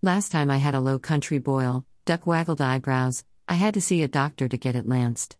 Last time I had a low country boil, duck waggled eyebrows, I had to see a doctor to get it lanced.